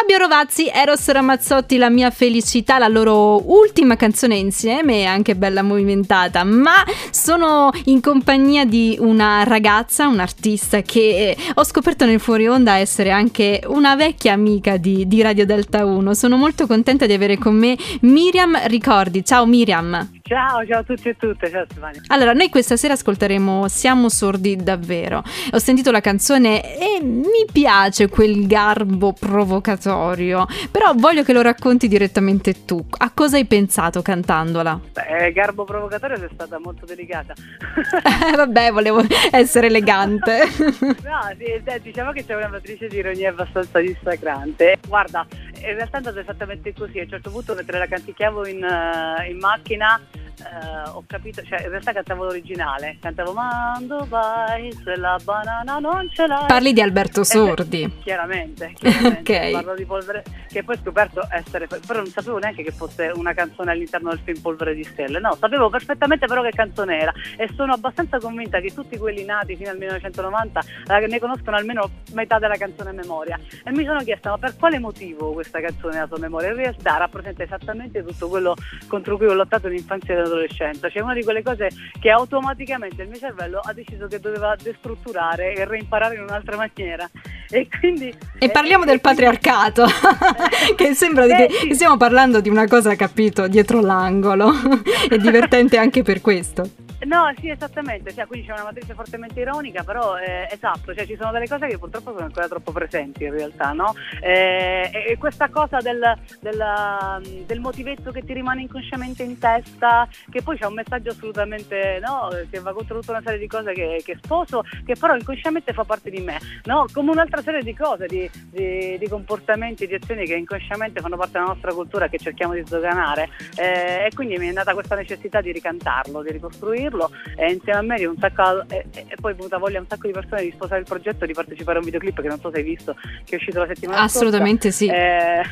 Fabio Rovazzi, Eros Ramazzotti, La mia felicità, la loro ultima canzone insieme anche bella movimentata, ma sono in compagnia di una ragazza, un'artista che ho scoperto nel fuori onda essere anche una vecchia amica di, di Radio Delta 1. Sono molto contenta di avere con me Miriam Ricordi. Ciao Miriam. Ciao, ciao a tutti e tutte, ciao Stefania. Allora, noi questa sera ascolteremo Siamo sordi davvero. Ho sentito la canzone e mi piace quel garbo provocatorio, però voglio che lo racconti direttamente tu. A cosa hai pensato cantandola? Beh, garbo provocatorio sei stata molto delicata. eh, vabbè, volevo essere elegante. no, sì, diciamo che c'è una matrice di ironia abbastanza dissacrante. Guarda, in realtà è andato esattamente così. A un certo punto, mentre la canticchiavo in, uh, in macchina, Uh, ho capito, cioè in realtà cantavo l'originale, cantavo Mando vai se la banana non ce l'hai. Parli di Alberto Sordi. Eh, chiaramente, chiaramente ok. parlo di polvere, che poi ho scoperto essere, però non sapevo neanche che fosse una canzone all'interno del film Polvere di Stelle, no, sapevo perfettamente però che canzone era e sono abbastanza convinta che tutti quelli nati fino al 1990 eh, ne conoscono almeno metà della canzone a memoria e mi sono chiesta ma per quale motivo questa canzone è la sua memoria? In realtà rappresenta esattamente tutto quello contro cui ho lottato in infanzia adolescenza. Cioè una di quelle cose che automaticamente il mio cervello ha deciso che doveva destrutturare e reimparare in un'altra maniera. E quindi... E parliamo del patriarcato, che sembra Beh, che sì. stiamo parlando di una cosa, capito, dietro l'angolo. È divertente anche per questo. No, sì, esattamente, cioè, quindi c'è una matrice fortemente ironica, però eh, esatto, cioè, ci sono delle cose che purtroppo sono ancora troppo presenti in realtà, no? Eh, e, e questa cosa del, del, del motivetto che ti rimane inconsciamente in testa, che poi c'è un messaggio assolutamente, no? Che va contro tutta una serie di cose che, che sposo, che però inconsciamente fa parte di me, no? Come un'altra serie di cose, di, di, di comportamenti, di azioni che inconsciamente fanno parte della nostra cultura che cerchiamo di sdoganare. Eh, e quindi mi è nata questa necessità di ricantarlo, di ricostruirlo e insieme a me un sacco e, e poi è venuta voglia a un sacco di persone di sposare il progetto di partecipare a un videoclip che non so se hai visto che è uscito la settimana Assolutamente scorsa. sì. Eh,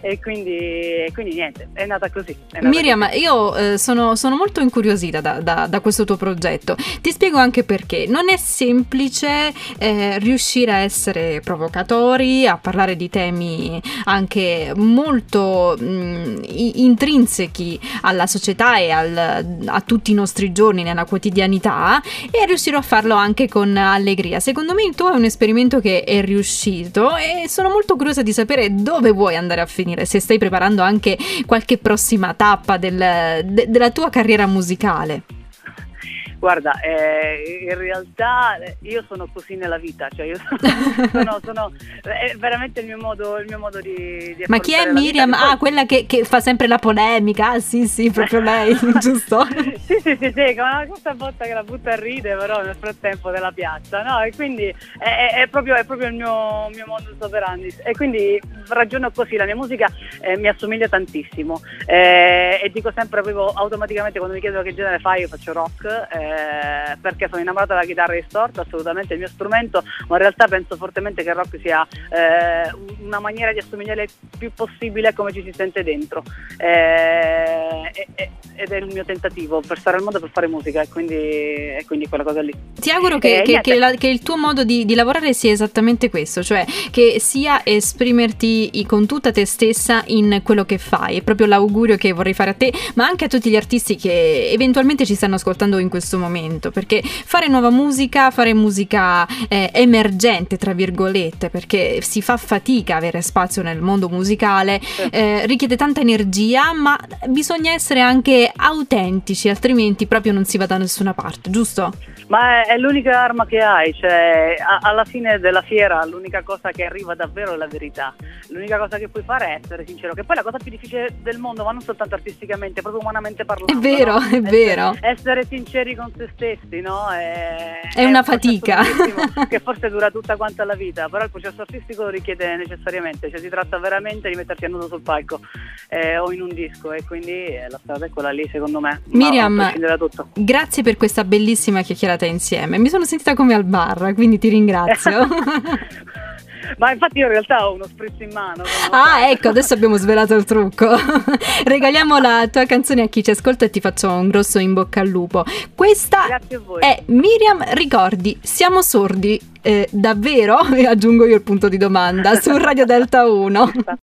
e, quindi, e quindi niente è nata così è nata Miriam, così. io eh, sono, sono molto incuriosita da, da- da questo tuo progetto. Ti spiego anche perché. Non è semplice eh, riuscire a essere provocatori, a parlare di temi anche molto mh, i- intrinsechi alla società e al- a tutti i nostri giorni nella quotidianità e riuscire a farlo anche con allegria. Secondo me il tuo è un esperimento che è riuscito e sono molto curiosa di sapere dove vuoi andare a finire, se stai preparando anche qualche prossima tappa del- de- della tua carriera musicale. Guarda, eh, in realtà eh, io sono così nella vita, cioè io sono, sono, sono- è veramente il mio modo, il mio modo di, di Ma chi è Miriam? poi- Ah, quella che, che fa sempre la polemica. Ah, sì, sì, proprio lei, giusto? sì, sì, sì, sì, una questa botta che la butta a ride, però nel frattempo della piazza, no? E quindi è, è- proprio, è proprio il mio, mio modus operandi. E quindi ragiono così, la mia musica eh, mi assomiglia tantissimo. Eh, e dico sempre proprio automaticamente quando mi chiedono che genere fai, io faccio rock, eh, perché sono innamorata della chitarra distorta, assolutamente il mio strumento, ma in realtà penso fortemente che il rock sia eh, una maniera di assomigliare il più possibile a come ci si sente dentro. Eh, e- ed è il mio tentativo per stare al mondo per fare musica e quindi, e quindi quella cosa lì. Ti auguro che, Eh, che- che la- che il tuo modo di, di lavorare sia esattamente questo, cioè che sia esprimerti con tutta te stessa in quello che fai. È proprio l'augurio che vorrei fare a te, ma anche a tutti gli artisti che eventualmente ci stanno ascoltando in questo momento. Perché fare nuova musica, fare musica eh, emergente, tra virgolette, perché si fa fatica avere spazio nel mondo musicale, eh, richiede tanta energia, ma bisogna essere anche autentici, altrimenti proprio non si va da nessuna parte, giusto? Ma è, è l'unica arma che hai, cioè a- alla fine della fiera l'unica cosa che arriva davvero è la verità. L'unica cosa che puoi fare è essere sincero, che poi è la cosa più difficile del mondo, ma non soltanto artisticamente, proprio umanamente parlando. È vero, no? è Essere- vero. Essere sinceri con se stessi, no? È, È una un fatica. che forse dura tutta quanta la vita, però il processo artistico lo richiede necessariamente, cioè si tratta veramente di metterti a nudo sul palco eh, o in un disco e quindi eh, la strada è quella lì secondo me. Miriam. Grazie per questa bellissima chiacchierata insieme. Mi sono sentita come al bar, quindi ti ringrazio. Ma infatti io in realtà ho uno spritz in mano. Ah, ecco, adesso abbiamo svelato il trucco. Regaliamo la tua canzone a chi ci ascolta e ti faccio un grosso in bocca al lupo. Questa è Miriam Ricordi, siamo sordi. Eh, davvero? E aggiungo io il punto di domanda su Radio Delta 1.